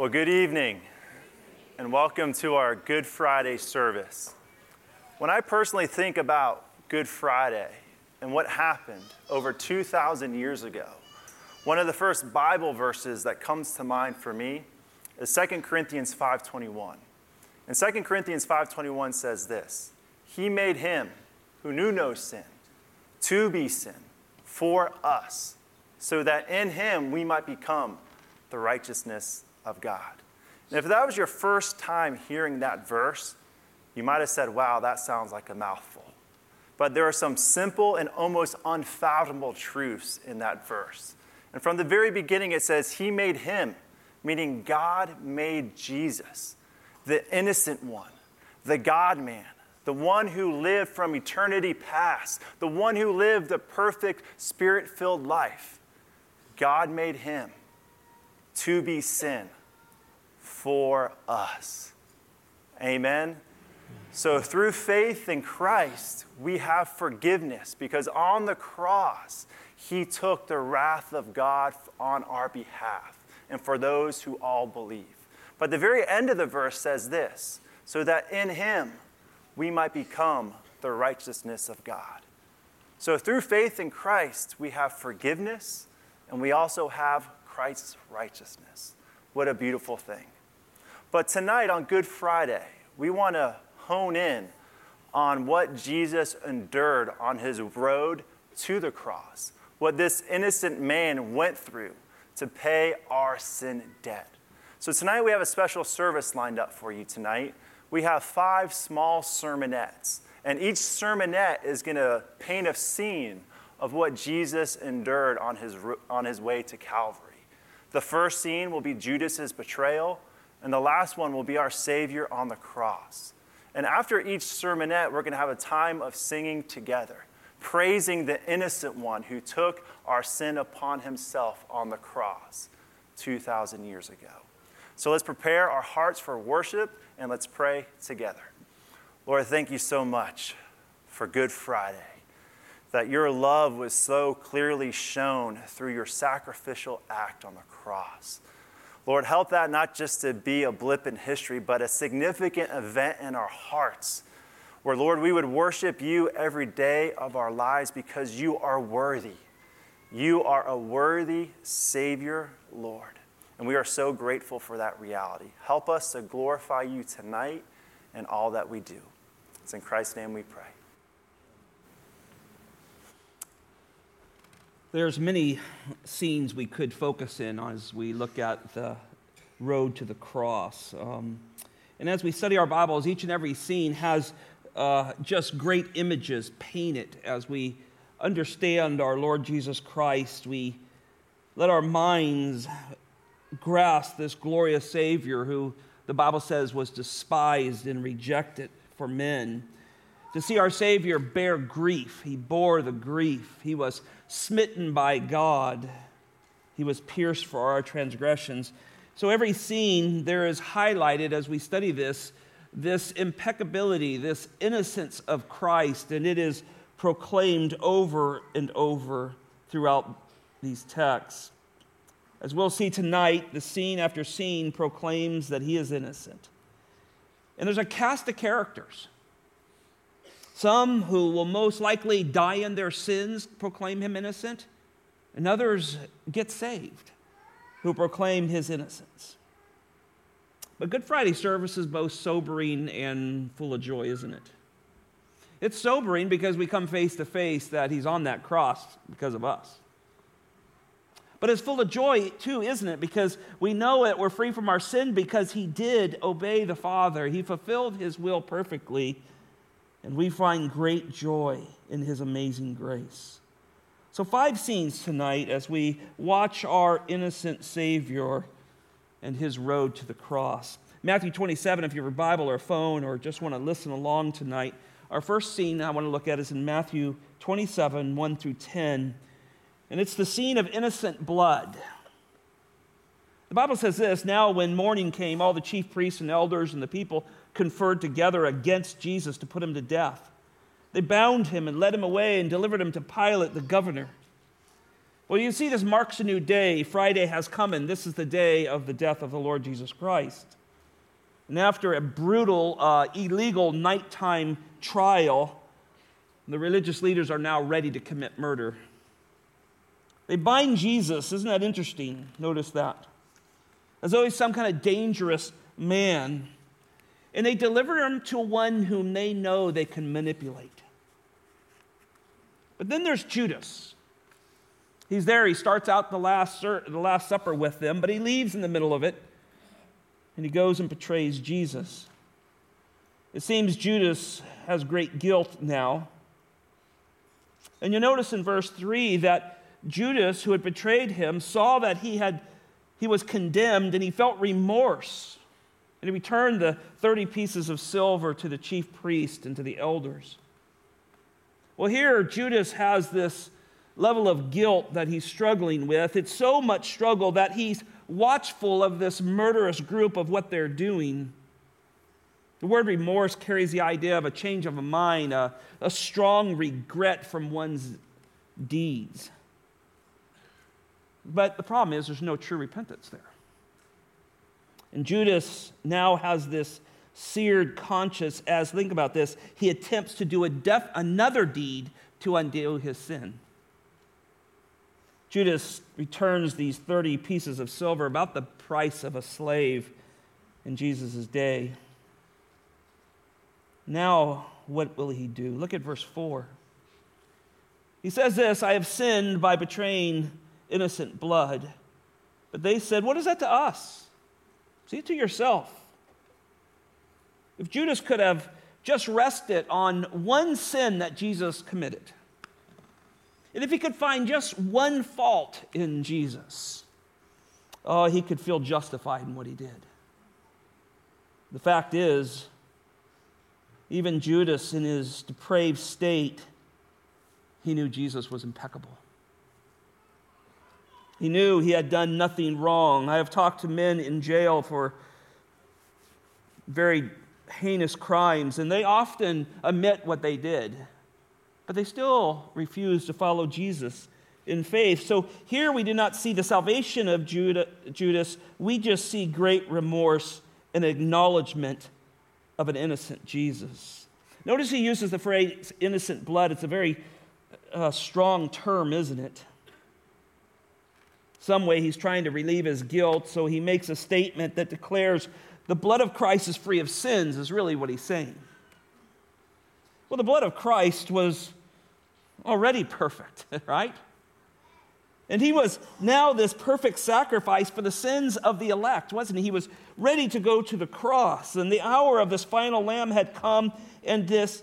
Well, good evening, and welcome to our Good Friday service. When I personally think about Good Friday and what happened over 2,000 years ago, one of the first Bible verses that comes to mind for me is 2 Corinthians 5:21. And 2 Corinthians 5:21 says this: He made him who knew no sin to be sin for us, so that in him we might become the righteousness of God. And if that was your first time hearing that verse, you might have said, Wow, that sounds like a mouthful. But there are some simple and almost unfathomable truths in that verse. And from the very beginning, it says, He made him, meaning God made Jesus, the innocent one, the God man, the one who lived from eternity past, the one who lived the perfect, spirit filled life. God made him to be sin for us. Amen. So, through faith in Christ, we have forgiveness because on the cross, He took the wrath of God on our behalf and for those who all believe. But the very end of the verse says this so that in Him we might become the righteousness of God. So, through faith in Christ, we have forgiveness and we also have Christ's righteousness. What a beautiful thing. But tonight on Good Friday, we want to hone in on what Jesus endured on his road to the cross, what this innocent man went through to pay our sin debt. So tonight we have a special service lined up for you tonight. We have five small sermonettes, and each sermonette is going to paint a scene of what Jesus endured on his, on his way to Calvary. The first scene will be Judas's betrayal, and the last one will be our Savior on the cross. And after each sermonette, we're going to have a time of singing together, praising the innocent one who took our sin upon himself on the cross 2,000 years ago. So let's prepare our hearts for worship and let's pray together. Lord, thank you so much for Good Friday, that your love was so clearly shown through your sacrificial act on the cross. Lord, help that not just to be a blip in history, but a significant event in our hearts. Where, Lord, we would worship you every day of our lives because you are worthy. You are a worthy Savior, Lord. And we are so grateful for that reality. Help us to glorify you tonight in all that we do. It's in Christ's name we pray. There's many scenes we could focus in as we look at the road to the cross. Um, and as we study our Bibles, each and every scene has uh, just great images painted as we understand our Lord Jesus Christ. We let our minds grasp this glorious Savior who the Bible says was despised and rejected for men to see our Savior bear grief. He bore the grief. He was smitten by God. He was pierced for our transgressions. So every scene there is highlighted as we study this, this impeccability, this innocence of Christ, and it is proclaimed over and over throughout these texts. As we'll see tonight, the scene after scene proclaims that he is innocent. And there's a cast of characters some who will most likely die in their sins proclaim him innocent, and others get saved who proclaim his innocence. But Good Friday service is both sobering and full of joy, isn't it? It's sobering because we come face to face that he's on that cross because of us. But it's full of joy too, isn't it? Because we know that we're free from our sin because he did obey the Father. He fulfilled his will perfectly and we find great joy in his amazing grace. So, five scenes tonight as we watch our innocent Savior and his road to the cross. Matthew 27, if you have a Bible or a phone or just want to listen along tonight, our first scene I want to look at is in Matthew 27, 1 through 10. And it's the scene of innocent blood. The Bible says this Now, when morning came, all the chief priests and elders and the people conferred together against Jesus to put him to death. They bound him and led him away and delivered him to Pilate, the governor. Well, you see, this marks a new day. Friday has come, and this is the day of the death of the Lord Jesus Christ. And after a brutal, uh, illegal nighttime trial, the religious leaders are now ready to commit murder. They bind Jesus. Isn't that interesting? Notice that. As though he's some kind of dangerous man. And they deliver him to one whom they know they can manipulate. But then there's Judas. He's there. He starts out the last, the last Supper with them, but he leaves in the middle of it and he goes and betrays Jesus. It seems Judas has great guilt now. And you notice in verse 3 that Judas, who had betrayed him, saw that he, had, he was condemned and he felt remorse. And he returned the 30 pieces of silver to the chief priest and to the elders. Well, here Judas has this level of guilt that he's struggling with. It's so much struggle that he's watchful of this murderous group of what they're doing. The word remorse carries the idea of a change of a mind, a, a strong regret from one's deeds. But the problem is, there's no true repentance there. And Judas now has this seared conscience as, think about this, he attempts to do def, another deed to undo his sin. Judas returns these 30 pieces of silver, about the price of a slave in Jesus' day. Now, what will he do? Look at verse 4. He says this I have sinned by betraying innocent blood. But they said, What is that to us? See to yourself. If Judas could have just rested on one sin that Jesus committed, and if he could find just one fault in Jesus, oh, he could feel justified in what he did. The fact is, even Judas, in his depraved state, he knew Jesus was impeccable. He knew he had done nothing wrong. I have talked to men in jail for very heinous crimes, and they often admit what they did, but they still refuse to follow Jesus in faith. So here we do not see the salvation of Judas, we just see great remorse and acknowledgement of an innocent Jesus. Notice he uses the phrase innocent blood. It's a very uh, strong term, isn't it? Some way he's trying to relieve his guilt, so he makes a statement that declares the blood of Christ is free of sins, is really what he's saying. Well, the blood of Christ was already perfect, right? And he was now this perfect sacrifice for the sins of the elect, wasn't he? He was ready to go to the cross, and the hour of this final lamb had come, and this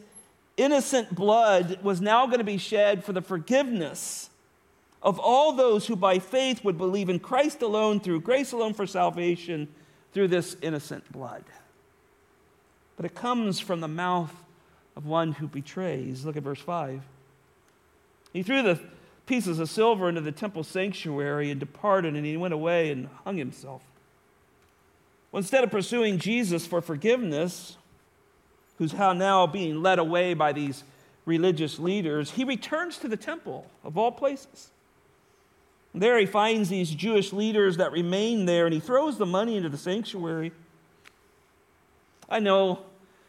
innocent blood was now going to be shed for the forgiveness of all those who by faith would believe in Christ alone, through grace alone for salvation, through this innocent blood. But it comes from the mouth of one who betrays. Look at verse 5. He threw the pieces of silver into the temple sanctuary and departed, and he went away and hung himself. Well, instead of pursuing Jesus for forgiveness, who's how now being led away by these religious leaders, he returns to the temple, of all places. There he finds these Jewish leaders that remain there and he throws the money into the sanctuary. I know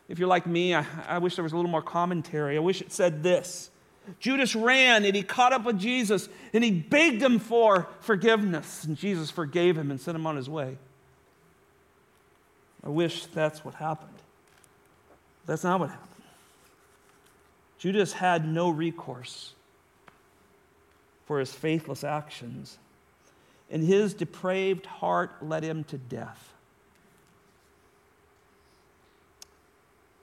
if you're like me, I, I, wish there was a little more commentary. I wish it said this Judas ran and he caught up with Jesus and he begged him for forgiveness, and Jesus forgave him and sent him on his way. I wish that's what happened. That's not what happened. Judas had no recourse for his faithless actions, and his depraved heart led him to death.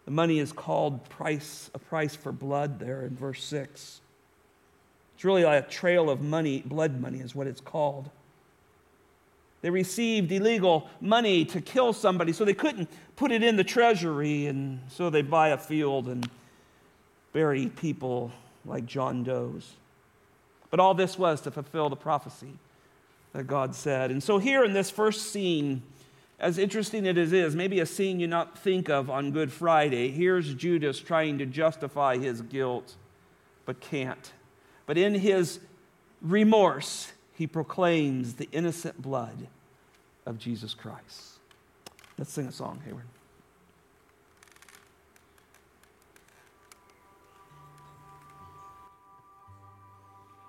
The money is called price, a price for blood there in verse 6. It's really like a trail of money, blood money is what it's called. They received illegal money to kill somebody, so they couldn't put it in the treasury, and so they buy a field and bury people like John Doe's. But all this was to fulfill the prophecy that God said. And so, here in this first scene, as interesting as it is, maybe a scene you not think of on Good Friday, here's Judas trying to justify his guilt, but can't. But in his remorse, he proclaims the innocent blood of Jesus Christ. Let's sing a song, Hayward.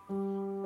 Música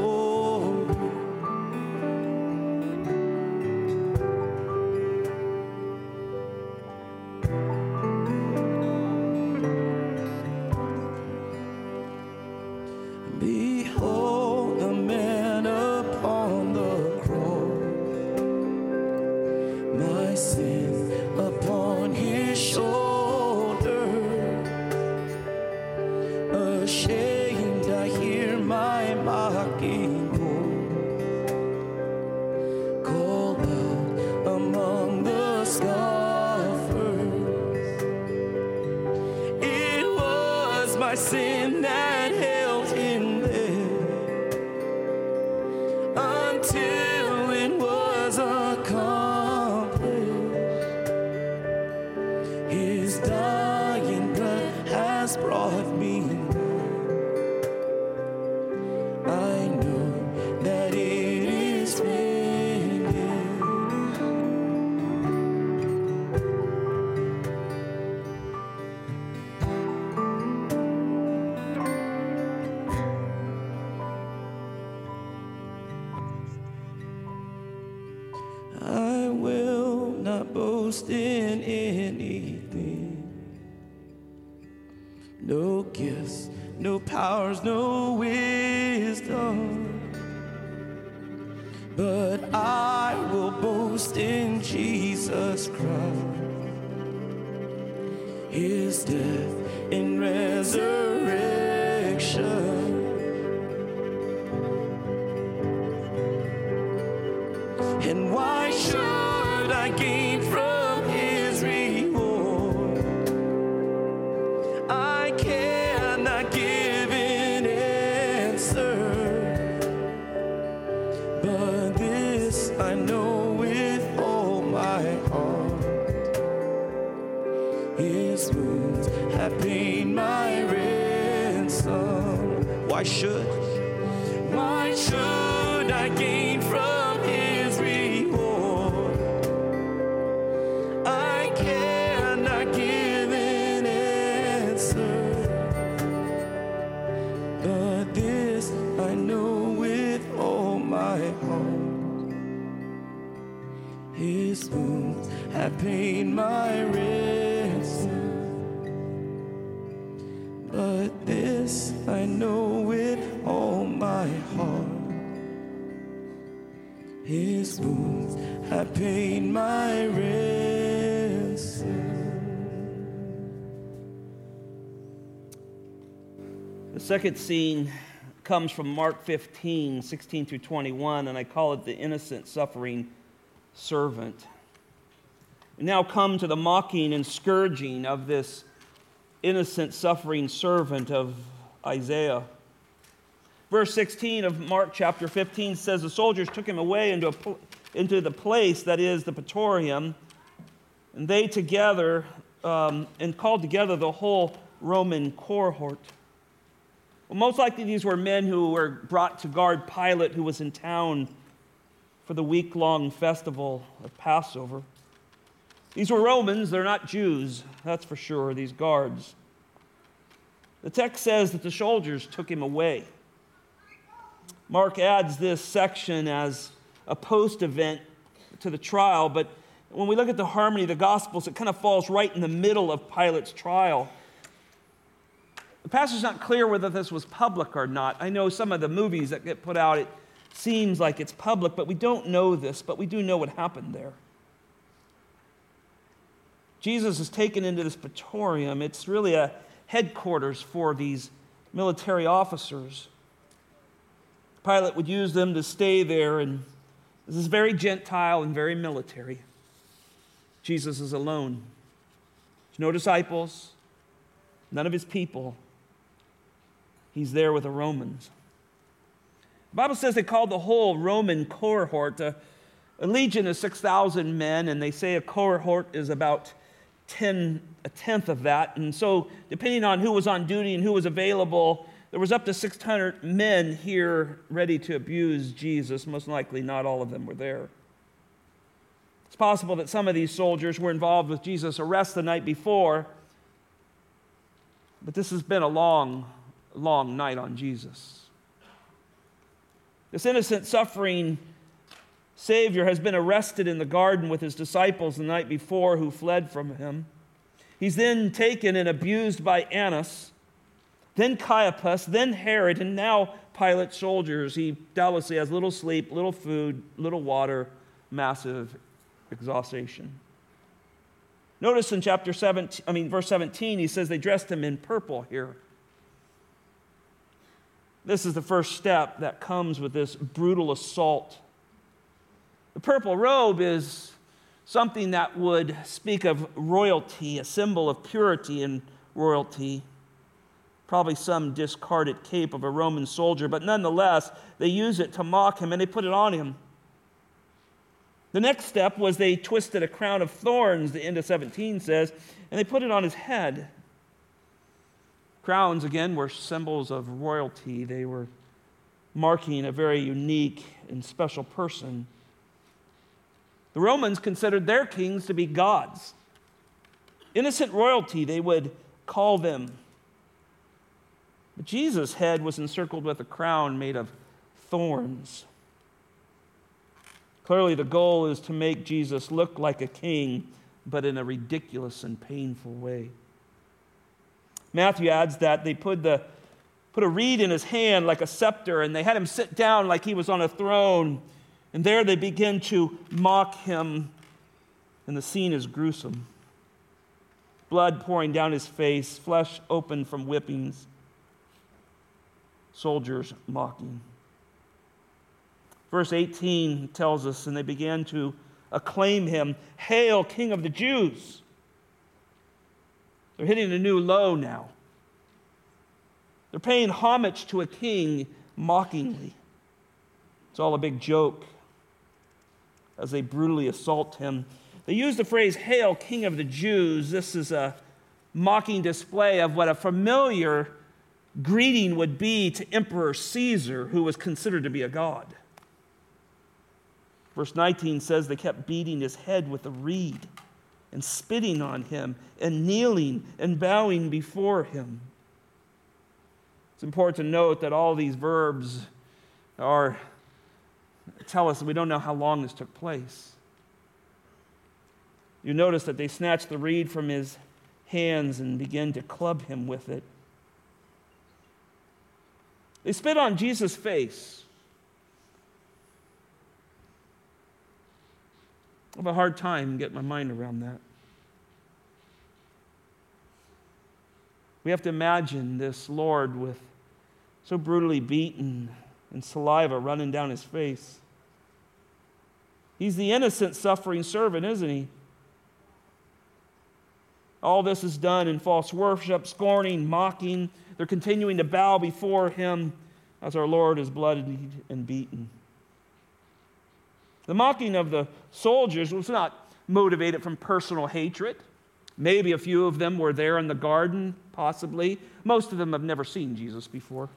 But this I know. Second scene comes from Mark 15, 16 through 21, and I call it the innocent suffering servant. We now come to the mocking and scourging of this innocent suffering servant of Isaiah. Verse 16 of Mark chapter 15 says, The soldiers took him away into, a, into the place that is the praetorium, and they together, um, and called together the whole Roman cohort. Well, most likely these were men who were brought to guard Pilate, who was in town for the week long festival of Passover. These were Romans, they're not Jews, that's for sure, these guards. The text says that the soldiers took him away. Mark adds this section as a post event to the trial, but when we look at the harmony of the Gospels, it kind of falls right in the middle of Pilate's trial. Passage's not clear whether this was public or not. I know some of the movies that get put out, it seems like it's public, but we don't know this, but we do know what happened there. Jesus is taken into this praetorium. It's really a headquarters for these military officers. Pilate would use them to stay there, and this is very Gentile and very military. Jesus is alone. There's no disciples, none of his people. He's there with the Romans. The Bible says they called the whole Roman cohort a, a legion of 6,000 men, and they say a cohort is about 10, a tenth of that. And so, depending on who was on duty and who was available, there was up to 600 men here ready to abuse Jesus. Most likely, not all of them were there. It's possible that some of these soldiers were involved with Jesus' arrest the night before, but this has been a long, long night on Jesus. This innocent, suffering Savior has been arrested in the garden with his disciples the night before who fled from him. He's then taken and abused by Annas, then Caiaphas, then Herod, and now Pilate's soldiers. He doubtlessly has little sleep, little food, little water, massive exhaustion. Notice in chapter 17, I mean, verse 17, he says they dressed him in purple here. This is the first step that comes with this brutal assault the purple robe is something that would speak of royalty, a symbol of purity and royalty. Probably some discarded cape of a Roman soldier, but nonetheless, they use it to mock him and they put it on him. The next step was they twisted a crown of thorns, the end of 17 says, and they put it on his head. Crowns, again, were symbols of royalty. They were marking a very unique and special person. The Romans considered their kings to be gods. Innocent royalty, they would call them. But Jesus' head was encircled with a crown made of thorns. Clearly, the goal is to make Jesus look like a king, but in a ridiculous and painful way. Matthew adds that they put, the, put a reed in his hand like a scepter, and they had him sit down like he was on a throne. And there they begin to mock him, and the scene is gruesome. Blood pouring down his face, flesh open from whippings, soldiers mocking. Verse 18 tells us, and they began to acclaim him, Hail, King of the Jews! They're hitting a new low now. They're paying homage to a king mockingly. It's all a big joke as they brutally assault him. They use the phrase, Hail, King of the Jews. This is a mocking display of what a familiar greeting would be to Emperor Caesar, who was considered to be a god. Verse 19 says they kept beating his head with a reed and spitting on him and kneeling and bowing before him. It's important to note that all these verbs are tell us that we don't know how long this took place. You notice that they snatched the reed from his hands and began to club him with it. They spit on Jesus' face. I have a hard time getting my mind around that. We have to imagine this Lord with so brutally beaten and saliva running down his face. He's the innocent, suffering servant, isn't he? All this is done in false worship, scorning, mocking. They're continuing to bow before him as our Lord is bloodied and beaten. The mocking of the soldiers was not motivated from personal hatred. Maybe a few of them were there in the garden, possibly. Most of them have never seen Jesus before.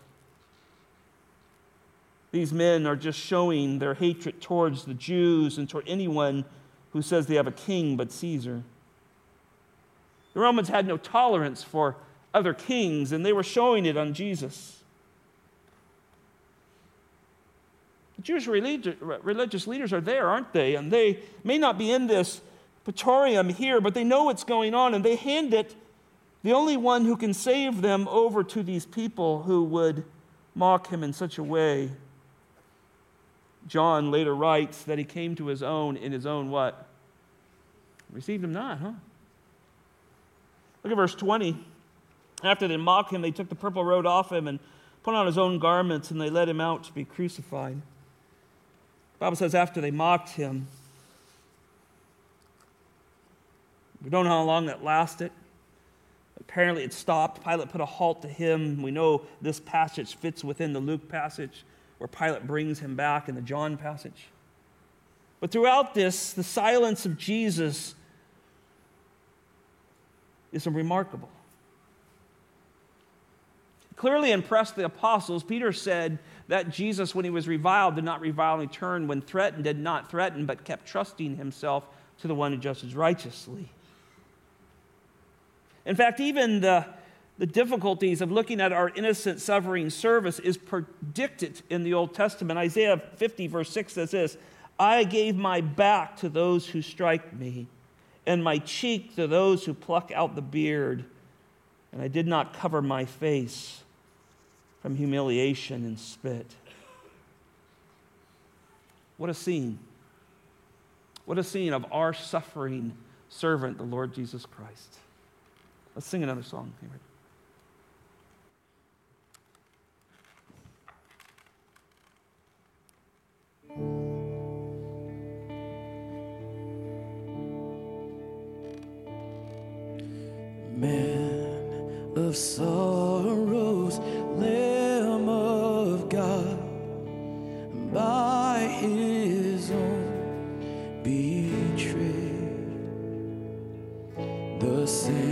These men are just showing their hatred towards the Jews and toward anyone who says they have a king but Caesar. The Romans had no tolerance for other kings, and they were showing it on Jesus. Jewish religious leaders are there, aren't they? And they may not be in this praetorium here, but they know what's going on, and they hand it, the only one who can save them, over to these people who would mock him in such a way. John later writes that he came to his own in his own what? Received him not, huh? Look at verse 20. After they mocked him, they took the purple robe off him and put on his own garments, and they led him out to be crucified. Bible says after they mocked him, we don't know how long that lasted. Apparently, it stopped. Pilate put a halt to him. We know this passage fits within the Luke passage where Pilate brings him back in the John passage. But throughout this, the silence of Jesus is remarkable. Clearly impressed the apostles, Peter said that Jesus, when he was reviled, did not revile in return. When threatened, did not threaten, but kept trusting himself to the one who judges righteously. In fact, even the, the difficulties of looking at our innocent suffering service is predicted in the Old Testament. Isaiah 50, verse 6 says this I gave my back to those who strike me, and my cheek to those who pluck out the beard, and I did not cover my face from humiliation and spit. What a scene. What a scene of our suffering servant, the Lord Jesus Christ. Let's sing another song. Man of sorrows, by his own betrayed, the sin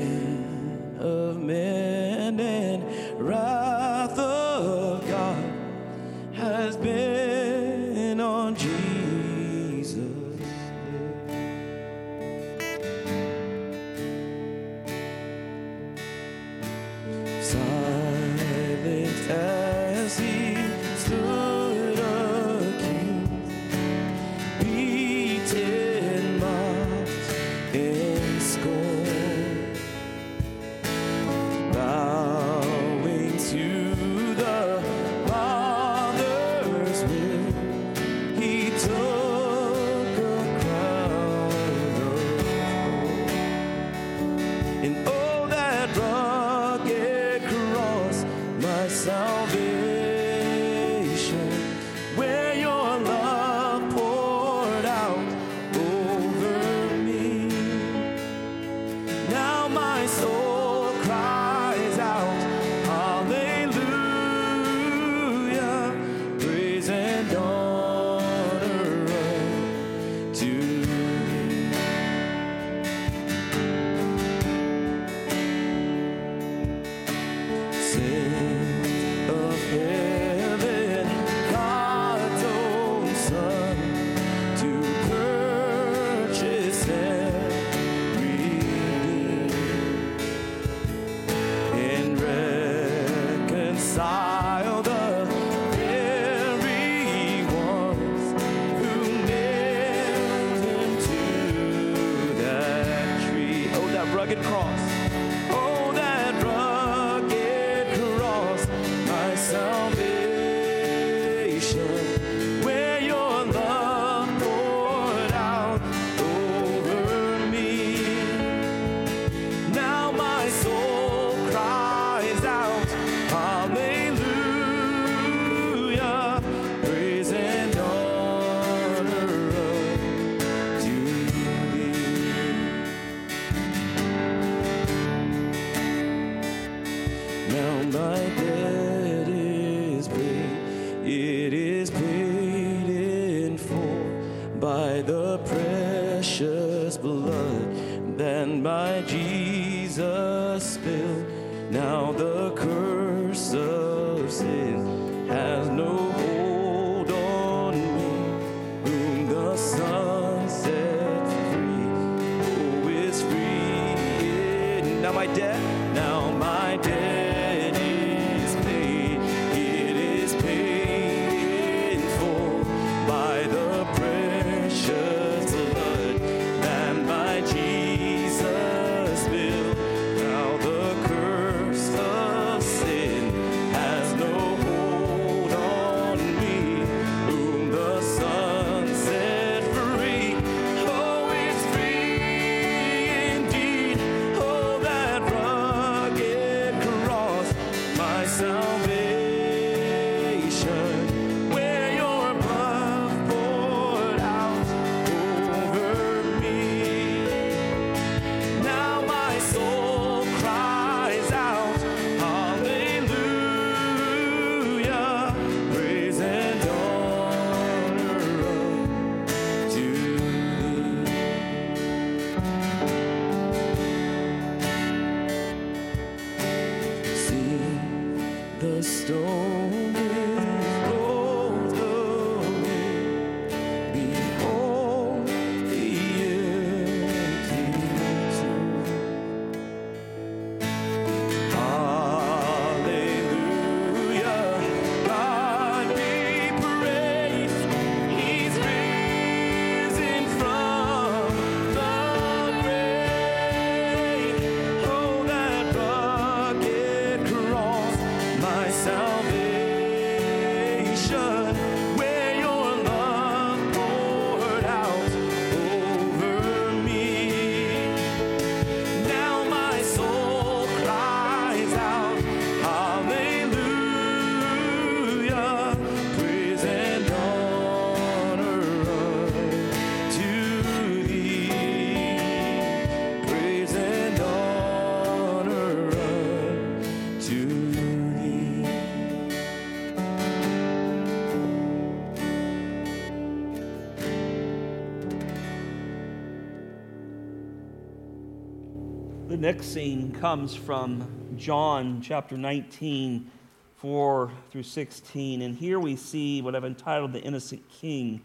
next scene comes from John chapter 19, 4 through 16. And here we see what I've entitled the innocent king.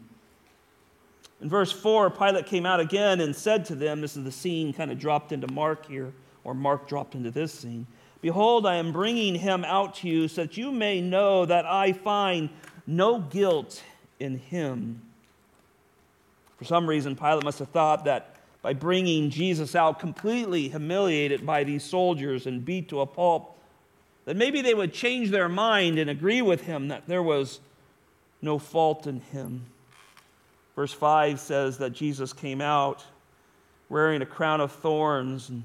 In verse 4, Pilate came out again and said to them, This is the scene kind of dropped into Mark here, or Mark dropped into this scene. Behold, I am bringing him out to you so that you may know that I find no guilt in him. For some reason, Pilate must have thought that by bringing Jesus out completely humiliated by these soldiers and beat to a pulp, that maybe they would change their mind and agree with him that there was no fault in him. Verse 5 says that Jesus came out wearing a crown of thorns and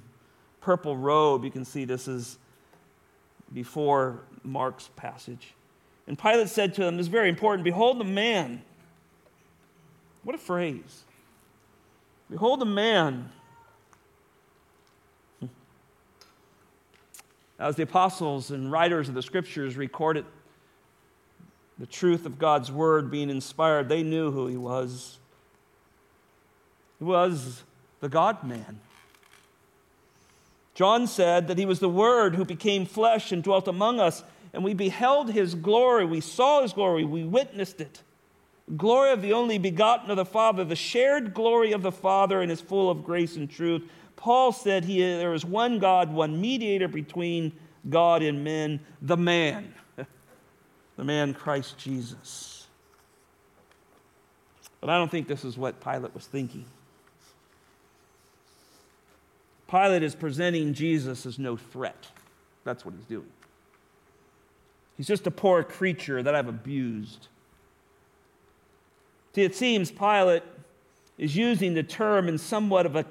purple robe. You can see this is before Mark's passage. And Pilate said to them, This is very important Behold the man. What a phrase. Behold a man. Hmm. As the apostles and writers of the scriptures recorded the truth of God's word being inspired, they knew who he was. He was the God man. John said that he was the Word who became flesh and dwelt among us, and we beheld his glory. We saw his glory. We witnessed it. Glory of the only begotten of the Father, the shared glory of the Father, and is full of grace and truth. Paul said he, there is one God, one mediator between God and men, the man, the man Christ Jesus. But I don't think this is what Pilate was thinking. Pilate is presenting Jesus as no threat. That's what he's doing. He's just a poor creature that I've abused. See, it seems Pilate is using the term in somewhat of a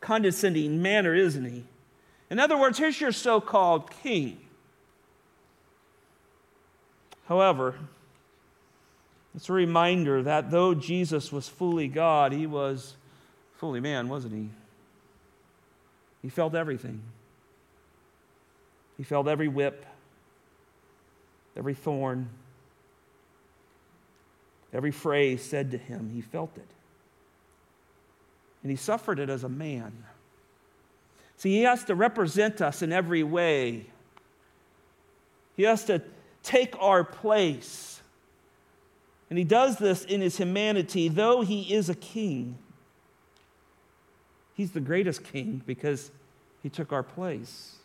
condescending manner, isn't he? In other words, here's your so called king. However, it's a reminder that though Jesus was fully God, he was fully man, wasn't he? He felt everything. He felt every whip, every thorn, every phrase said to him. He felt it. And he suffered it as a man. See, he has to represent us in every way. He has to take our place. And he does this in his humanity, though he is a king. He's the greatest king because he took our place.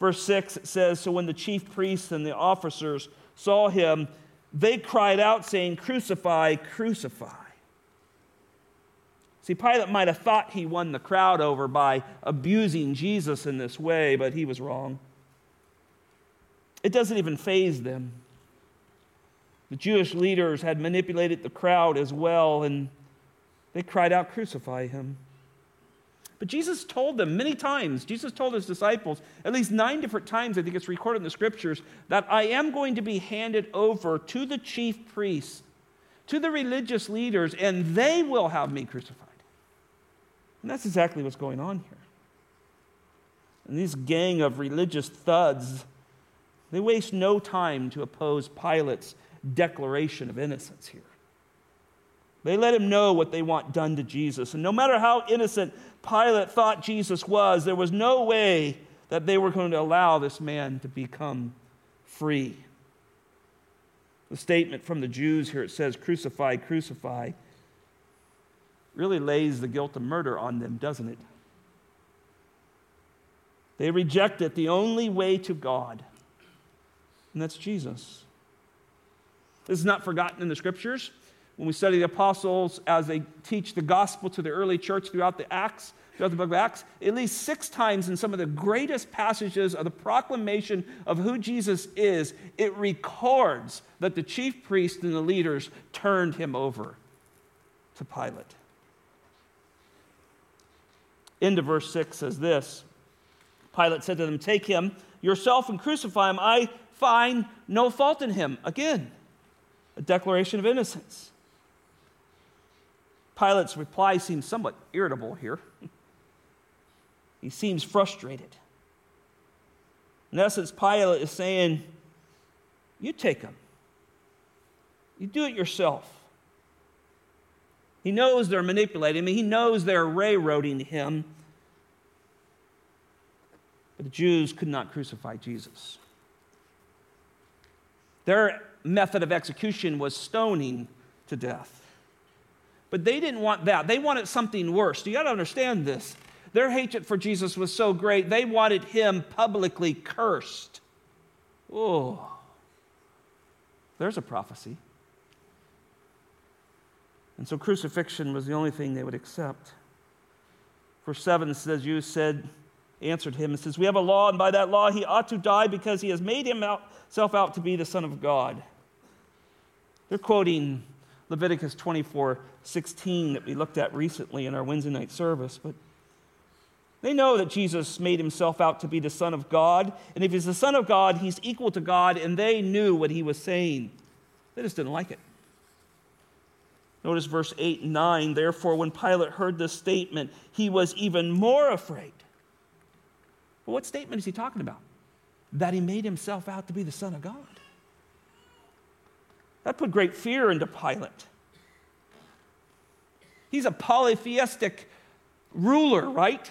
Verse 6 says So when the chief priests and the officers saw him, they cried out, saying, Crucify, crucify. See, Pilate might have thought he won the crowd over by abusing Jesus in this way, but he was wrong. It doesn't even faze them. The Jewish leaders had manipulated the crowd as well, and they cried out, Crucify him. But Jesus told them many times, Jesus told his disciples, at least nine different times, I think it's recorded in the scriptures, that I am going to be handed over to the chief priests, to the religious leaders, and they will have me crucified. And that's exactly what's going on here. And these gang of religious thuds, they waste no time to oppose Pilate's declaration of innocence here. They let him know what they want done to Jesus. And no matter how innocent Pilate thought Jesus was, there was no way that they were going to allow this man to become free. The statement from the Jews here, it says, crucify, crucify, really lays the guilt of murder on them, doesn't it? They reject it, the only way to God, and that's Jesus. This is not forgotten in the scriptures. When we study the apostles as they teach the gospel to the early church throughout the Acts, throughout the book of Acts, at least six times in some of the greatest passages of the proclamation of who Jesus is, it records that the chief priests and the leaders turned him over to Pilate. Into verse 6 says this Pilate said to them, Take him yourself and crucify him. I find no fault in him. Again, a declaration of innocence. Pilate's reply seems somewhat irritable here. he seems frustrated. In essence, Pilate is saying, You take him, you do it yourself. He knows they're manipulating him, he knows they're railroading him. But the Jews could not crucify Jesus. Their method of execution was stoning to death. But they didn't want that. They wanted something worse. You got to understand this. Their hatred for Jesus was so great, they wanted him publicly cursed. Oh, there's a prophecy. And so crucifixion was the only thing they would accept. Verse 7 says, You said, answered him and says, We have a law, and by that law he ought to die because he has made himself out to be the Son of God. They're quoting Leviticus 24 16 that we looked at recently in our Wednesday night service, but they know that Jesus made himself out to be the Son of God, and if he's the Son of God, he's equal to God, and they knew what he was saying. They just didn't like it. Notice verse 8 and 9. Therefore, when Pilate heard this statement, he was even more afraid. What statement is he talking about? That he made himself out to be the Son of God. That put great fear into Pilate. He's a polytheistic ruler, right?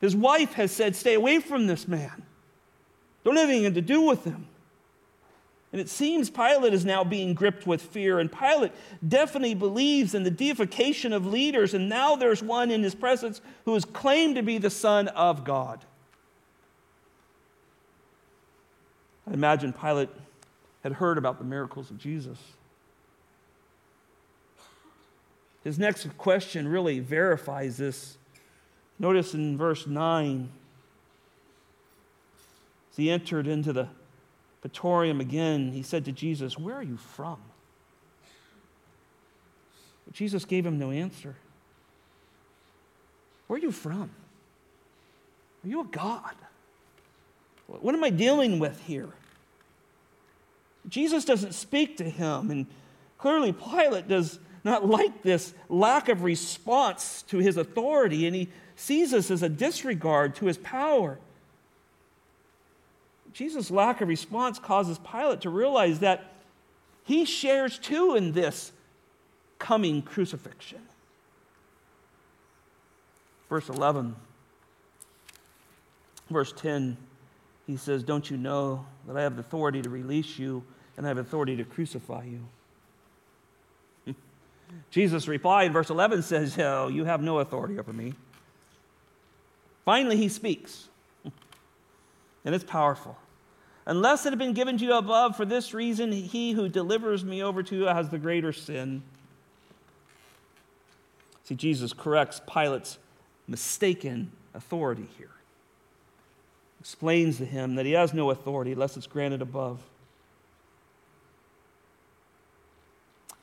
His wife has said, Stay away from this man. Don't have anything to do with him. And it seems Pilate is now being gripped with fear, and Pilate definitely believes in the deification of leaders, and now there's one in his presence who is claimed to be the Son of God. I imagine Pilate had heard about the miracles of Jesus. His next question really verifies this. Notice in verse 9, as he entered into the Praetorium again, he said to Jesus, Where are you from? But Jesus gave him no answer. Where are you from? Are you a God? What am I dealing with here? Jesus doesn't speak to him, and clearly Pilate does not like this lack of response to his authority, and he sees this as a disregard to his power. Jesus' lack of response causes Pilate to realize that he shares too in this coming crucifixion. Verse 11, verse 10, he says, Don't you know that I have authority to release you and I have authority to crucify you? Jesus replied, in verse 11 says, Oh, you have no authority over me. Finally, he speaks, and it's powerful. Unless it had been given to you above, for this reason, he who delivers me over to you has the greater sin. See, Jesus corrects Pilate's mistaken authority here. Explains to him that he has no authority unless it's granted above.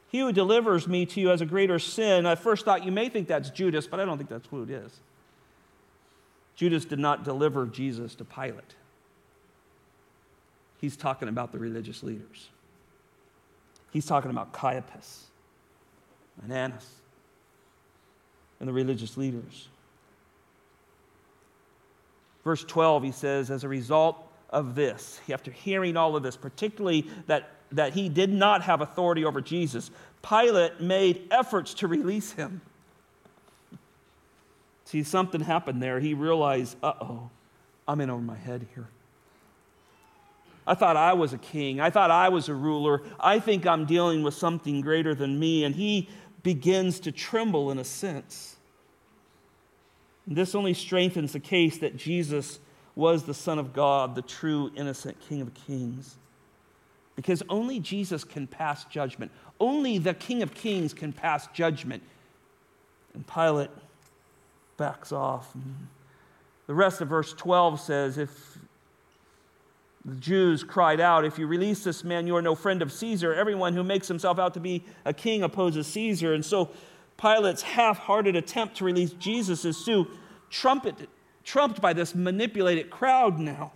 He who delivers me to you has a greater sin. I first thought you may think that's Judas, but I don't think that's who it is. Judas did not deliver Jesus to Pilate he's talking about the religious leaders. He's talking about Caiaphas and Annas and the religious leaders. Verse 12, he says, as a result of this, after hearing all of this, particularly that, that he did not have authority over Jesus, Pilate made efforts to release him. See, something happened there. He realized, uh oh, I'm in over my head here. I thought I was a king. I thought I was a ruler. I think I'm dealing with something greater than me. And he begins to tremble in a sense. This only strengthens the case that Jesus was the Son of God, the true, innocent King of Kings. Because only Jesus can pass judgment. Only the King of Kings can pass judgment. And Pilate backs off. The rest of verse 12 says, If the Jews cried out, If you release this man, you are no friend of Caesar. Everyone who makes himself out to be a king opposes Caesar. And so Pilate's half hearted attempt to release Jesus is so trumpeted trumped by this manipulated crowd now.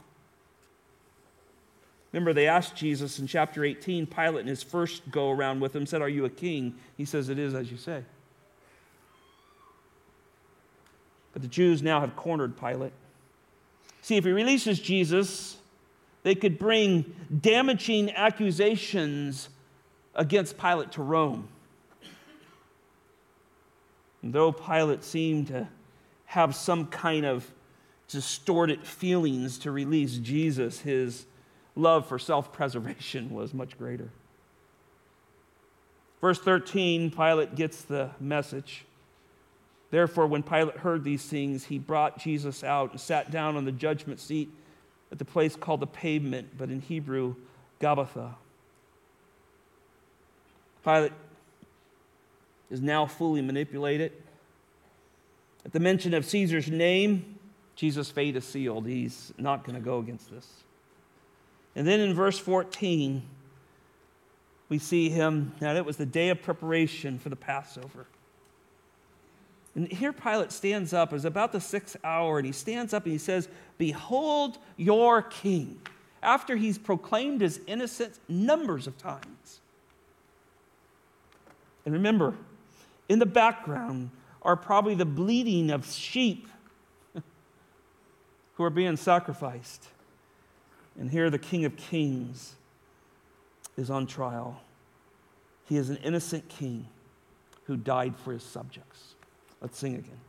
Remember, they asked Jesus in chapter 18, Pilate in his first go around with him said, Are you a king? He says, It is as you say. But the Jews now have cornered Pilate. See, if he releases Jesus, they could bring damaging accusations against Pilate to Rome. And though Pilate seemed to have some kind of distorted feelings to release Jesus, his love for self preservation was much greater. Verse 13, Pilate gets the message. Therefore, when Pilate heard these things, he brought Jesus out and sat down on the judgment seat at the place called the pavement, but in Hebrew, Gabbatha. Pilate is now fully manipulated. At the mention of Caesar's name, Jesus' fate is sealed. He's not going to go against this. And then in verse 14, we see him. Now, it was the day of preparation for the Passover. And here Pilate stands up. It's about the sixth hour, and he stands up and he says, Behold your king. After he's proclaimed his innocence numbers of times. And remember, in the background are probably the bleating of sheep who are being sacrificed. And here the King of Kings is on trial. He is an innocent king who died for his subjects. Let's sing again.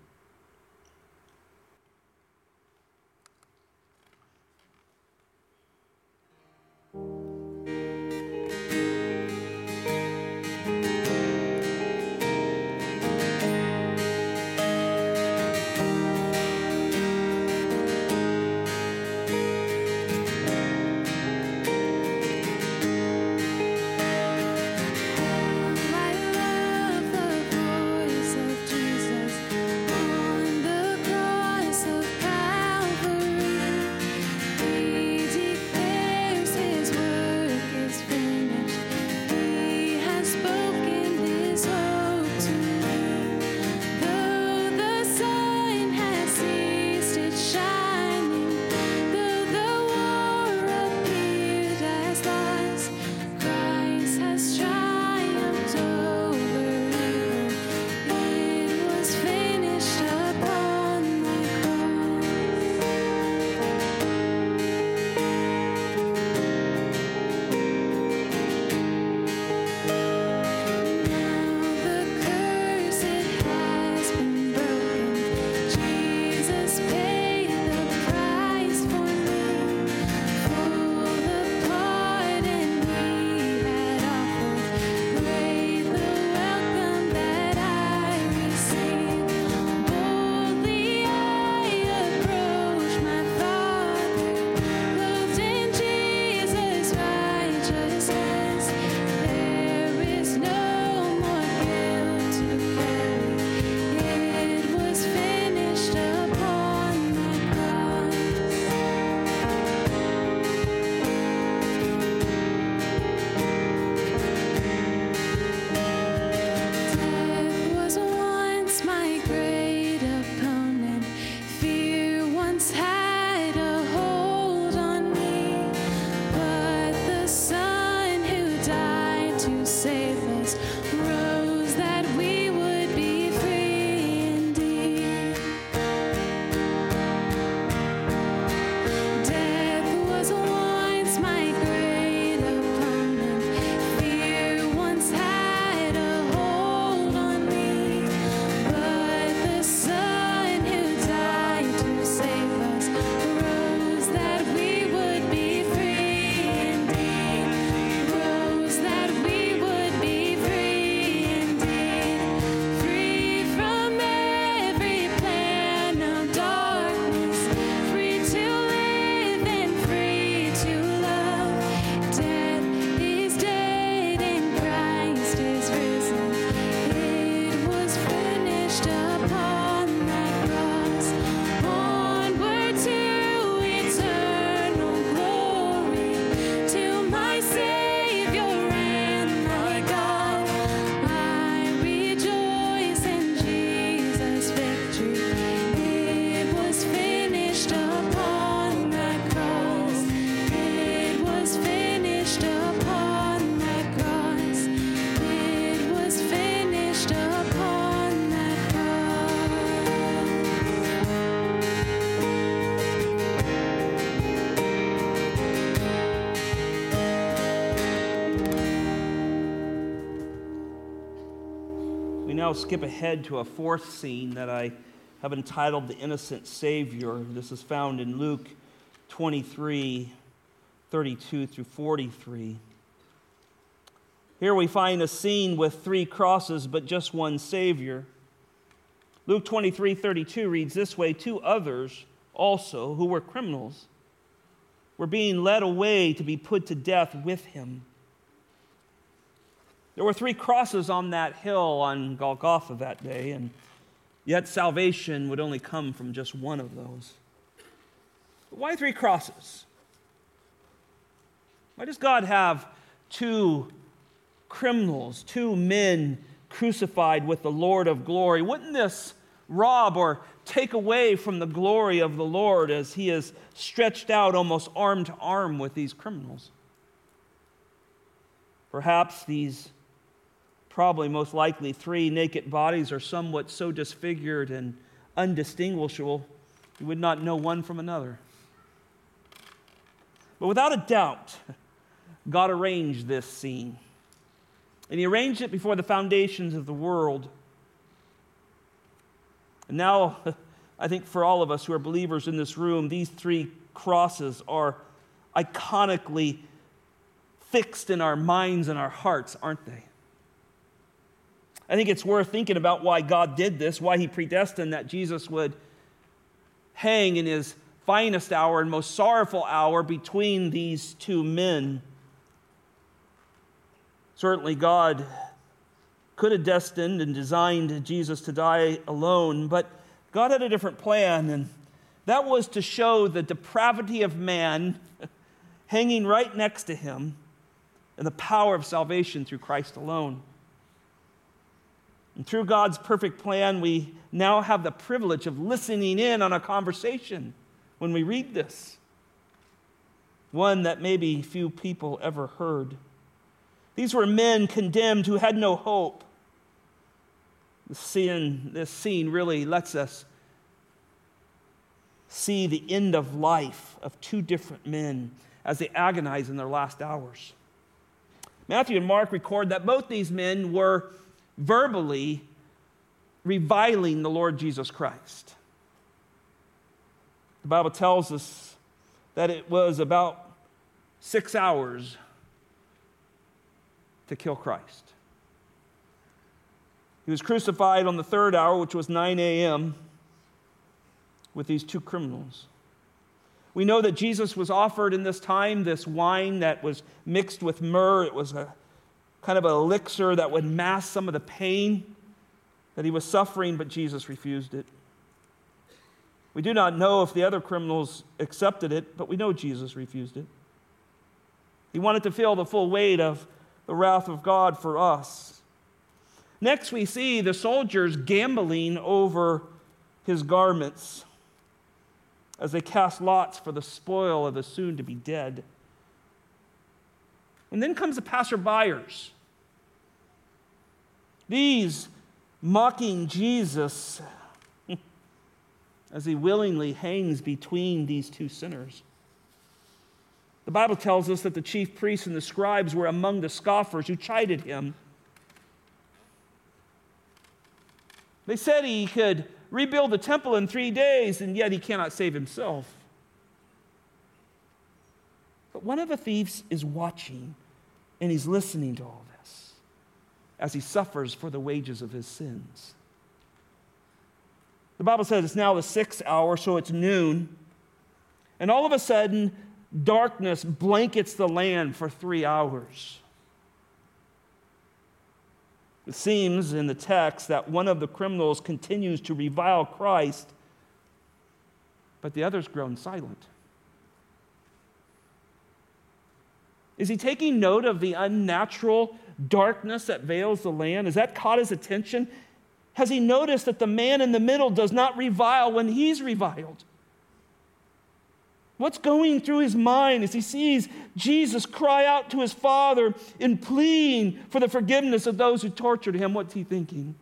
Now skip ahead to a fourth scene that I have entitled The Innocent Savior. This is found in Luke 23 32 through 43. Here we find a scene with three crosses, but just one Savior. Luke 23 32 reads this way Two others also, who were criminals, were being led away to be put to death with him. There were three crosses on that hill on Golgotha that day, and yet salvation would only come from just one of those. Why three crosses? Why does God have two criminals, two men crucified with the Lord of glory? Wouldn't this rob or take away from the glory of the Lord as he is stretched out almost arm to arm with these criminals? Perhaps these probably most likely three naked bodies are somewhat so disfigured and undistinguishable you would not know one from another. But without a doubt, God arranged this scene. And He arranged it before the foundations of the world. And now, I think for all of us who are believers in this room, these three crosses are iconically fixed in our minds and our hearts, aren't they? I think it's worth thinking about why God did this, why He predestined that Jesus would hang in His finest hour and most sorrowful hour between these two men. Certainly, God could have destined and designed Jesus to die alone, but God had a different plan, and that was to show the depravity of man hanging right next to him and the power of salvation through Christ alone. And through God's perfect plan, we now have the privilege of listening in on a conversation when we read this. One that maybe few people ever heard. These were men condemned who had no hope. The scene, this scene really lets us see the end of life of two different men as they agonize in their last hours. Matthew and Mark record that both these men were verbally reviling the Lord Jesus Christ. The Bible tells us that it was about six hours to kill Christ. He was crucified on the third hour, which was 9 a.m., with these two criminals. We know that Jesus was offered in this time this wine that was mixed with myrrh. It was a kind of an elixir that would mask some of the pain that he was suffering, but Jesus refused it. We do not know if the other criminals accepted it, but we know Jesus refused it. He wanted to feel the full weight of the wrath of God for us. Next, we see the soldiers gambling over his garments as they cast lots for the spoil of the soon to be dead. And then comes the passerbyers these mocking Jesus as he willingly hangs between these two sinners. The Bible tells us that the chief priests and the scribes were among the scoffers who chided him. They said he could rebuild the temple in three days, and yet he cannot save himself. But one of the thieves is watching, and he's listening to all as he suffers for the wages of his sins. The Bible says it's now the sixth hour, so it's noon. And all of a sudden, darkness blankets the land for three hours. It seems in the text that one of the criminals continues to revile Christ, but the other's grown silent. Is he taking note of the unnatural darkness that veils the land? Has that caught his attention? Has he noticed that the man in the middle does not revile when he's reviled? What's going through his mind as he sees Jesus cry out to his Father in pleading for the forgiveness of those who tortured him? What's he thinking?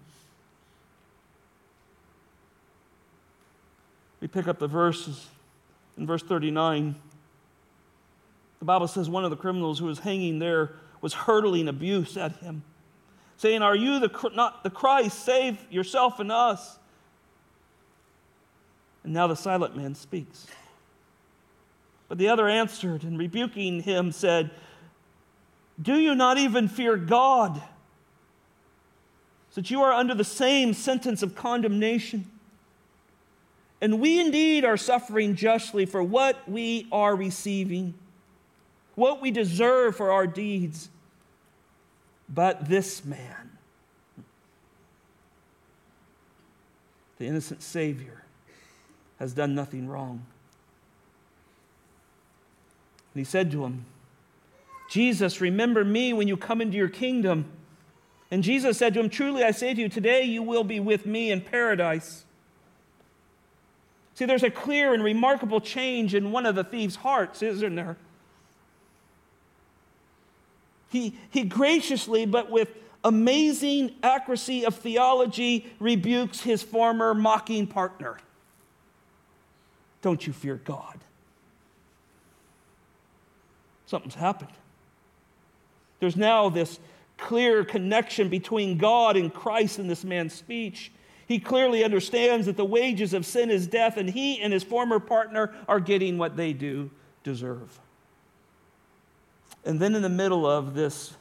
We pick up the verses in verse 39. The Bible says one of the criminals who was hanging there was hurling abuse at him, saying, Are you the, not the Christ? Save yourself and us. And now the silent man speaks. But the other answered and rebuking him said, Do you not even fear God? Since you are under the same sentence of condemnation. And we indeed are suffering justly for what we are receiving, what we deserve for our deeds. But this man, the innocent Savior, has done nothing wrong. And he said to him, Jesus, remember me when you come into your kingdom. And Jesus said to him, Truly I say to you, today you will be with me in paradise. See, there's a clear and remarkable change in one of the thief's hearts, isn't there? He, he graciously, but with amazing accuracy of theology, rebukes his former mocking partner. Don't you fear God? Something's happened. There's now this clear connection between God and Christ in this man's speech. He clearly understands that the wages of sin is death, and he and his former partner are getting what they do deserve. And then, in the middle of this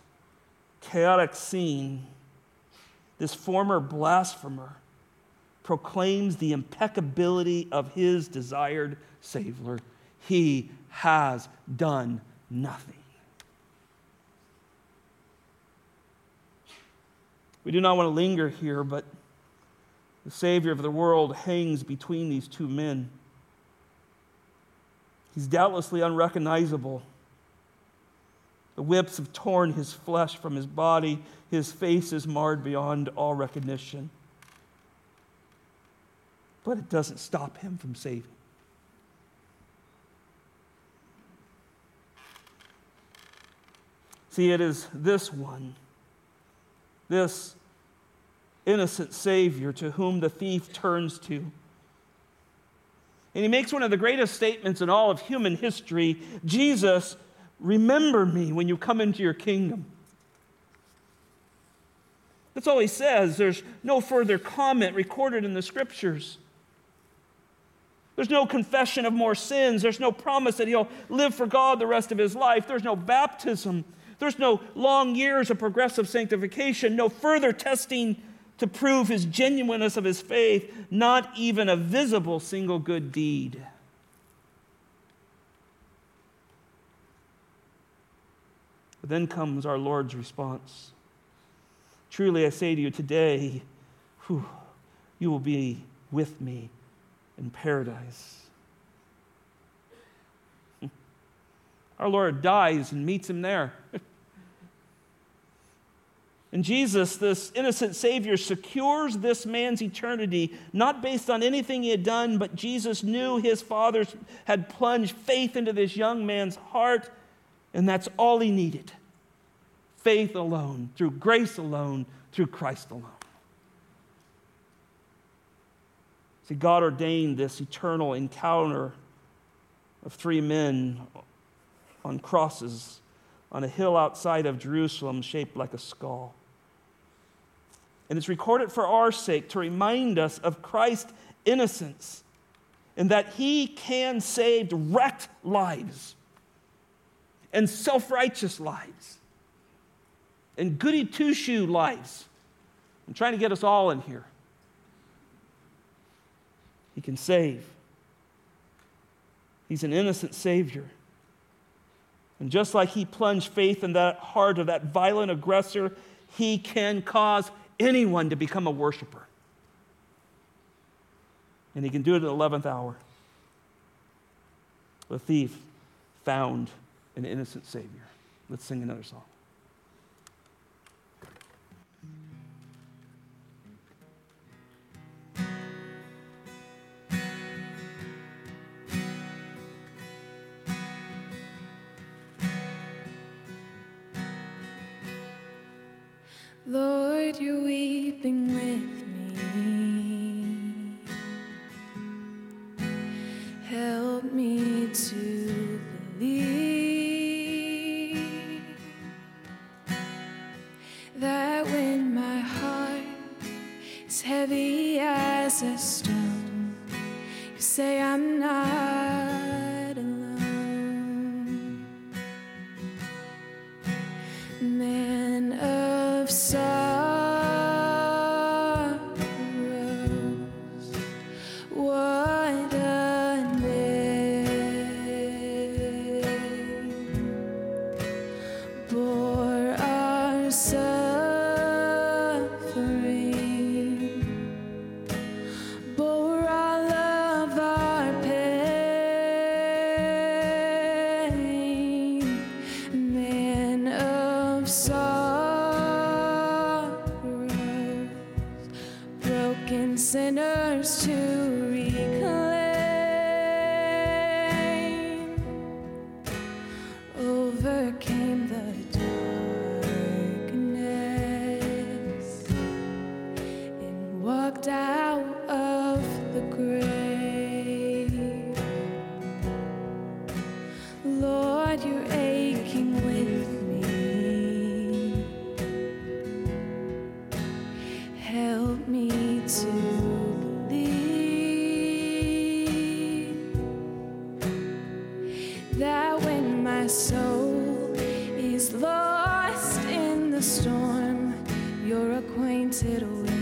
chaotic scene, this former blasphemer proclaims the impeccability of his desired Savior. He has done nothing. We do not want to linger here, but the Savior of the world hangs between these two men. He's doubtlessly unrecognizable. The whips have torn his flesh from his body. His face is marred beyond all recognition. But it doesn't stop him from saving. See, it is this one, this innocent Savior to whom the thief turns to. And he makes one of the greatest statements in all of human history Jesus, remember me when you come into your kingdom. That's all he says. There's no further comment recorded in the scriptures. There's no confession of more sins. There's no promise that he'll live for God the rest of his life. There's no baptism. There's no long years of progressive sanctification, no further testing to prove his genuineness of his faith, not even a visible single good deed. But then comes our Lord's response. Truly, I say to you today, whew, you will be with me in paradise. Our Lord dies and meets him there. And Jesus, this innocent Savior, secures this man's eternity, not based on anything he had done, but Jesus knew his Father had plunged faith into this young man's heart, and that's all he needed faith alone, through grace alone, through Christ alone. See, God ordained this eternal encounter of three men on crosses on a hill outside of Jerusalem shaped like a skull. And it's recorded for our sake to remind us of Christ's innocence and that he can save wrecked lives and self righteous lives and goody two shoe lives. I'm trying to get us all in here. He can save. He's an innocent Savior. And just like he plunged faith in that heart of that violent aggressor, he can cause anyone to become a worshiper. And he can do it at the 11th hour. The thief found an innocent Savior. Let's sing another song. Lord, you're weeping with system. You say I'm not. the storm you're acquainted with.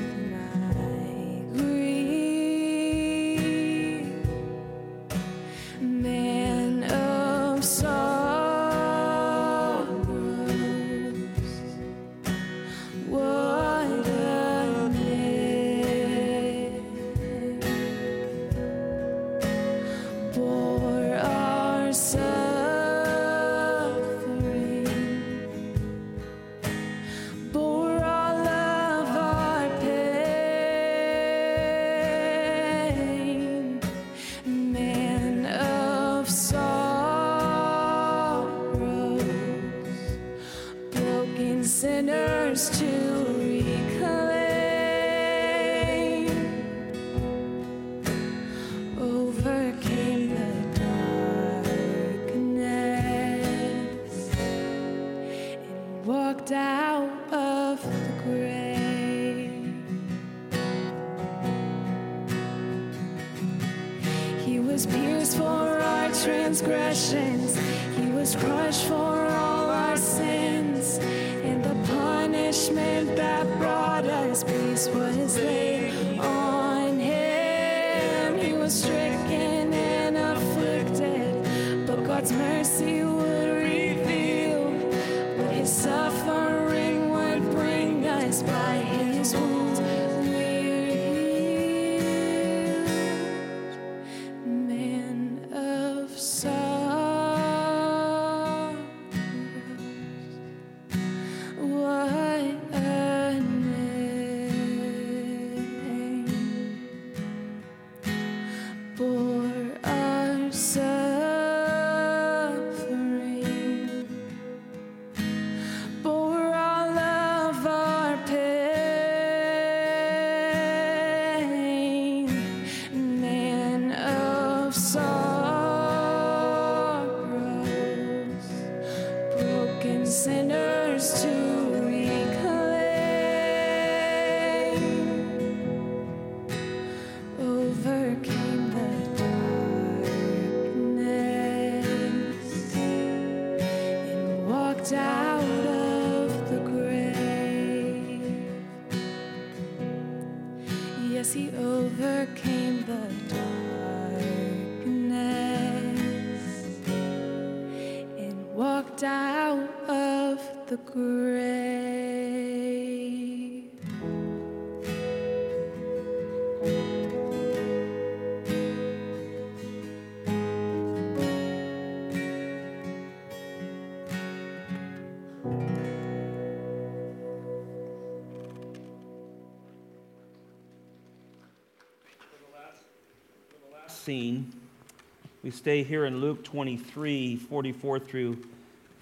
We stay here in Luke 23 44 through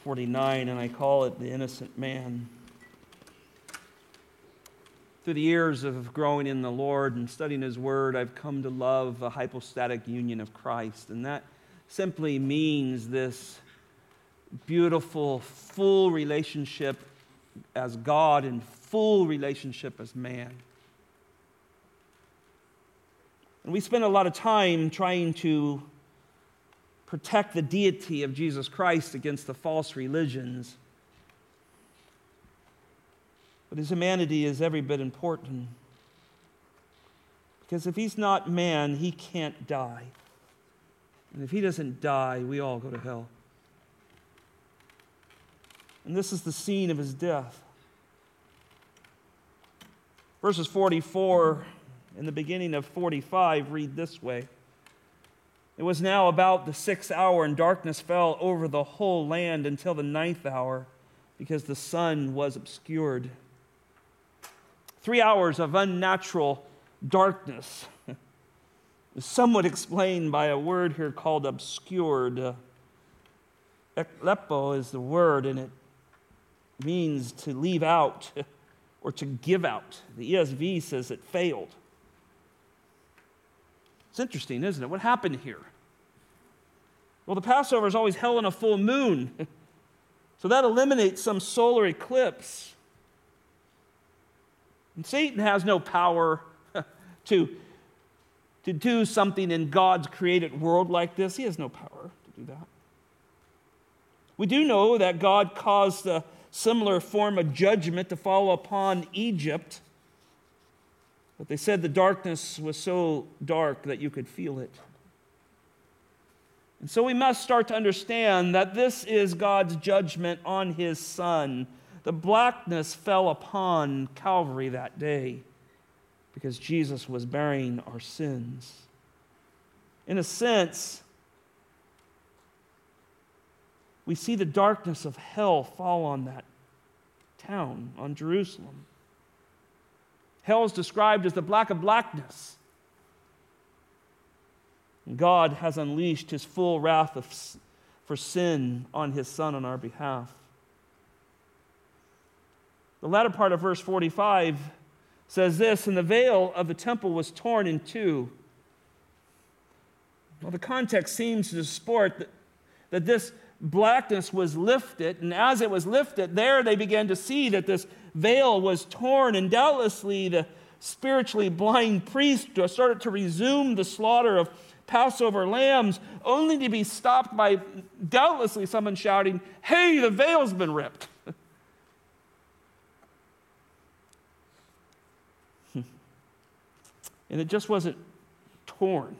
49, and I call it the innocent man. Through the years of growing in the Lord and studying His Word, I've come to love the hypostatic union of Christ. And that simply means this beautiful, full relationship as God and full relationship as man. And we spend a lot of time trying to protect the deity of Jesus Christ against the false religions. But his humanity is every bit important. Because if he's not man, he can't die. And if he doesn't die, we all go to hell. And this is the scene of his death. Verses 44 and the beginning of 45 read this way It was now about the sixth hour, and darkness fell over the whole land until the ninth hour, because the sun was obscured. Three hours of unnatural darkness. Somewhat explained by a word here called obscured. Eklepo is the word, and it means to leave out or to give out. The ESV says it failed. It's interesting, isn't it? What happened here? Well, the Passover is always held on a full moon, so that eliminates some solar eclipse. And Satan has no power to, to do something in God's created world like this. He has no power to do that. We do know that God caused a similar form of judgment to fall upon Egypt, but they said the darkness was so dark that you could feel it. And so we must start to understand that this is God's judgment on his son the blackness fell upon Calvary that day because Jesus was bearing our sins. In a sense, we see the darkness of hell fall on that town, on Jerusalem. Hell is described as the black of blackness. God has unleashed his full wrath of, for sin on his Son on our behalf. The latter part of verse 45 says this And the veil of the temple was torn in two. Well, the context seems to support that, that this blackness was lifted, and as it was lifted, there they began to see that this veil was torn, and doubtlessly the spiritually blind priest started to resume the slaughter of Passover lambs, only to be stopped by doubtlessly someone shouting, Hey, the veil's been ripped. And it just wasn't torn,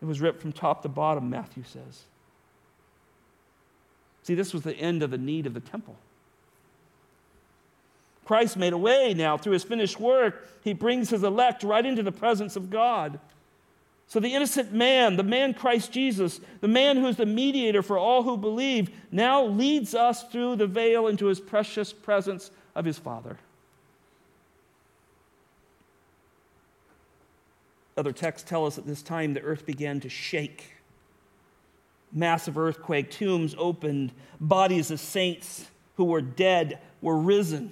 it was ripped from top to bottom, Matthew says. See, this was the end of the need of the temple. Christ made a way now through his finished work. He brings his elect right into the presence of God. So, the innocent man, the man Christ Jesus, the man who is the mediator for all who believe, now leads us through the veil into his precious presence of his Father. Other texts tell us at this time the earth began to shake. Massive earthquake, tombs opened, bodies of saints who were dead were risen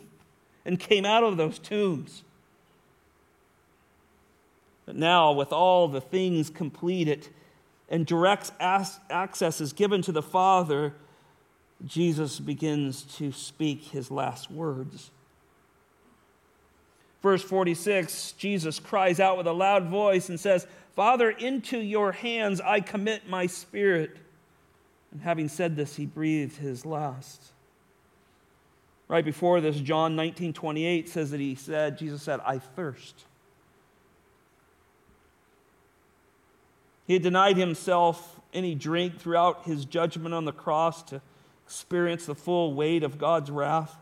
and came out of those tombs. But now, with all the things completed and direct access is given to the Father, Jesus begins to speak his last words. Verse 46, Jesus cries out with a loud voice and says, Father, into your hands I commit my spirit. And having said this, he breathed his last. Right before this, John 19 28 says that he said, Jesus said, I thirst. He had denied himself any drink throughout his judgment on the cross to experience the full weight of God's wrath.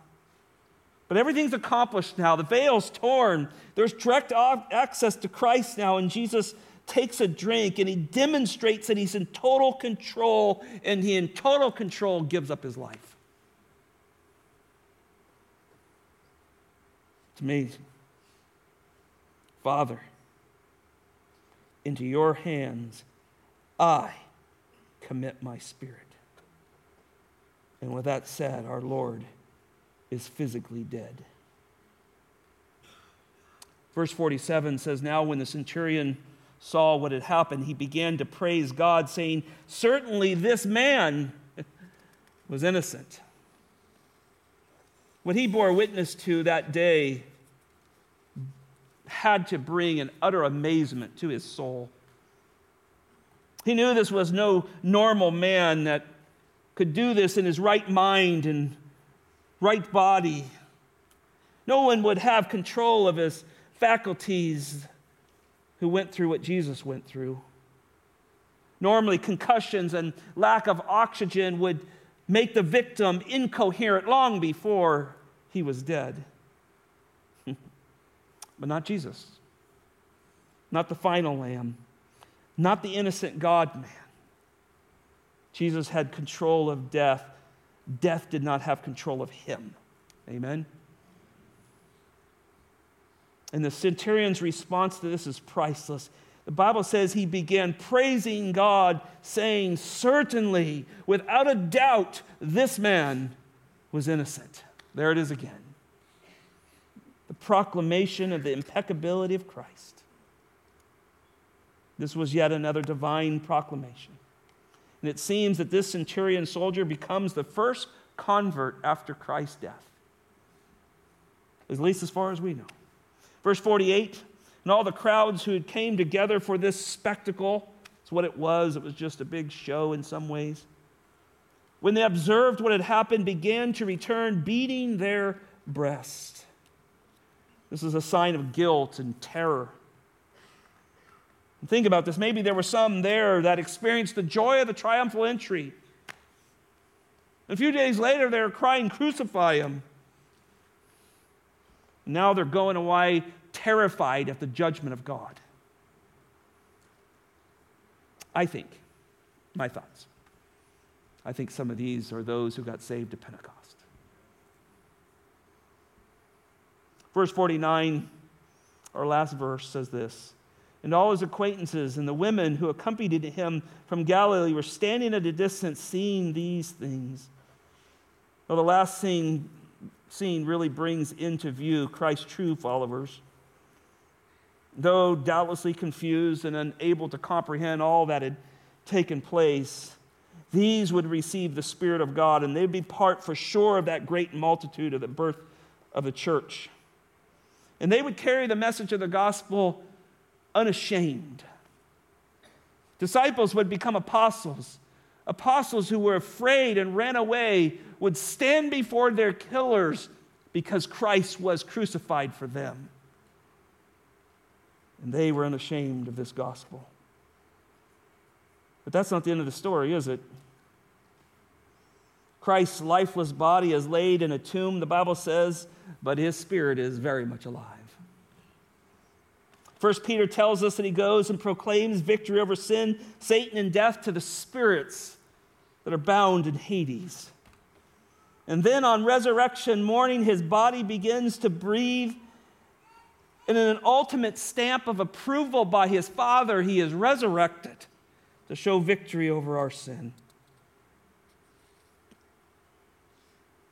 But everything's accomplished now. The veil's torn. There's direct access to Christ now, and Jesus takes a drink and he demonstrates that he's in total control, and he, in total control, gives up his life. It's amazing. Father, into your hands I commit my spirit. And with that said, our Lord is physically dead. Verse 47 says, Now when the centurion saw what had happened, he began to praise God, saying, Certainly this man was innocent. What he bore witness to that day had to bring an utter amazement to his soul. He knew this was no normal man that could do this in his right mind and right body. No one would have control of his faculties who went through what Jesus went through. Normally, concussions and lack of oxygen would make the victim incoherent long before he was dead. but not Jesus, not the final lamb, not the innocent God man. Jesus had control of death. Death did not have control of him. Amen. And the centurion's response to this is priceless. The Bible says he began praising God, saying, Certainly, without a doubt, this man was innocent. There it is again. The proclamation of the impeccability of Christ. This was yet another divine proclamation. And it seems that this centurion soldier becomes the first convert after Christ's death, at least as far as we know. Verse 48 and all the crowds who had came together for this spectacle. It's what it was. It was just a big show in some ways. When they observed what had happened, began to return, beating their breast. This is a sign of guilt and terror. And think about this. Maybe there were some there that experienced the joy of the triumphal entry. A few days later, they were crying, Crucify him. Now they're going away terrified at the judgment of God. I think, my thoughts, I think some of these are those who got saved at Pentecost. Verse 49, our last verse, says this And all his acquaintances and the women who accompanied him from Galilee were standing at a distance seeing these things. Well, the last scene, scene really brings into view Christ's true followers. Though doubtlessly confused and unable to comprehend all that had taken place, these would receive the Spirit of God and they'd be part for sure of that great multitude of the birth of the church. And they would carry the message of the gospel unashamed. Disciples would become apostles. Apostles who were afraid and ran away would stand before their killers because Christ was crucified for them and they were unashamed of this gospel. But that's not the end of the story, is it? Christ's lifeless body is laid in a tomb, the Bible says, but his spirit is very much alive. First Peter tells us that he goes and proclaims victory over sin, Satan, and death to the spirits that are bound in Hades. And then on resurrection morning, his body begins to breathe and in an ultimate stamp of approval by his Father, he is resurrected to show victory over our sin.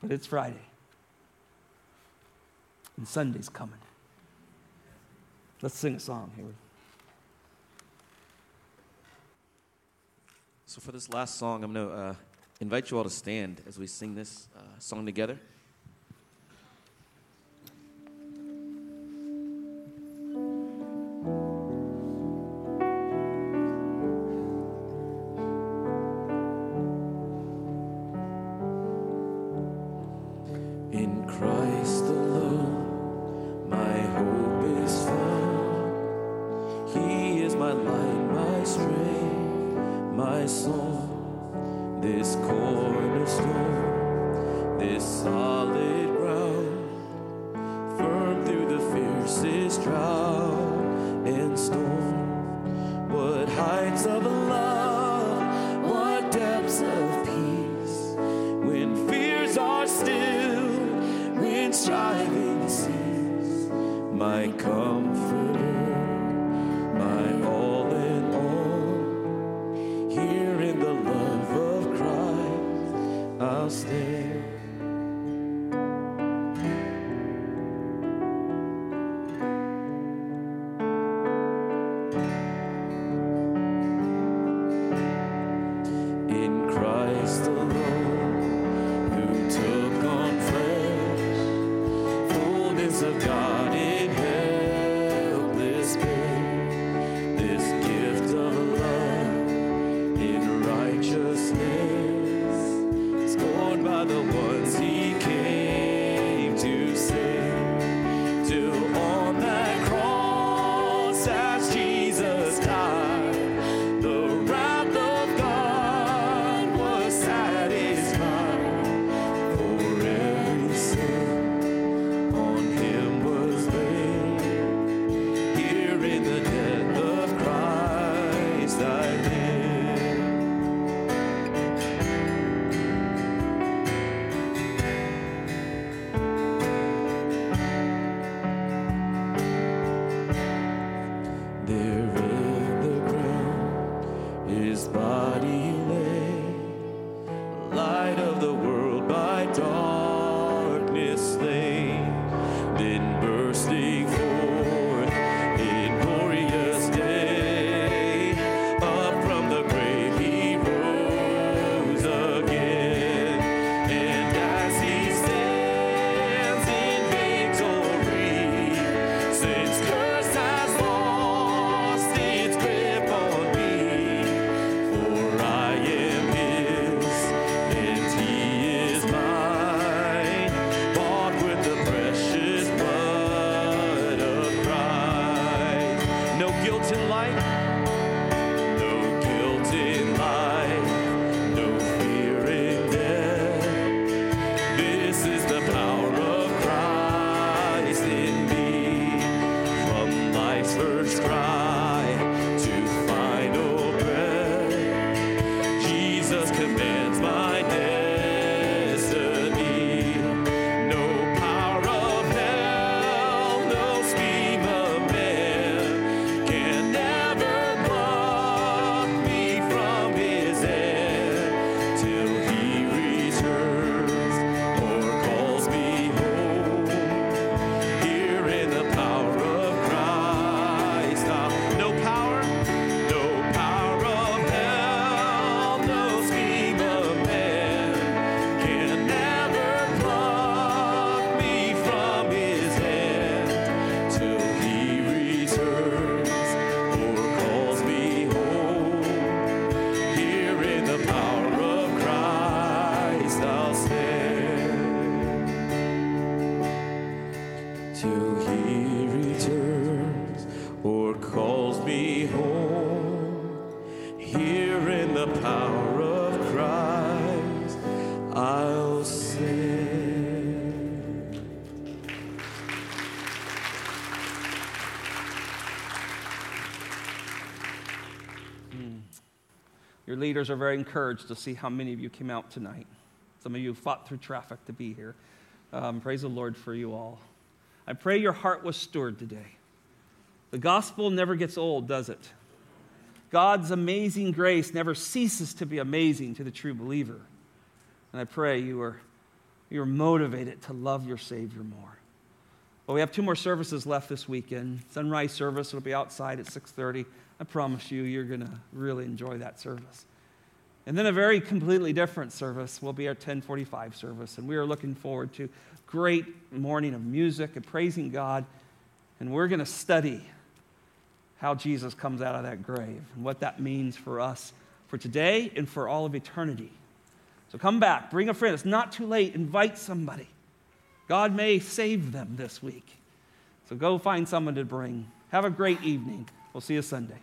But it's Friday, and Sunday's coming. Let's sing a song, here. So, for this last song, I'm going to uh, invite you all to stand as we sing this uh, song together. Of leaders are very encouraged to see how many of you came out tonight. Some of you fought through traffic to be here. Um, praise the Lord for you all. I pray your heart was stirred today. The gospel never gets old, does it? God's amazing grace never ceases to be amazing to the true believer. And I pray you are, you are motivated to love your Savior more. Well, we have two more services left this weekend. Sunrise service will be outside at 6:30. I promise you, you're going to really enjoy that service. And then a very completely different service will be our 1045 service. And we are looking forward to great morning of music and praising God. And we're going to study how Jesus comes out of that grave and what that means for us for today and for all of eternity. So come back, bring a friend. It's not too late. Invite somebody. God may save them this week. So go find someone to bring. Have a great evening. We'll see you Sunday.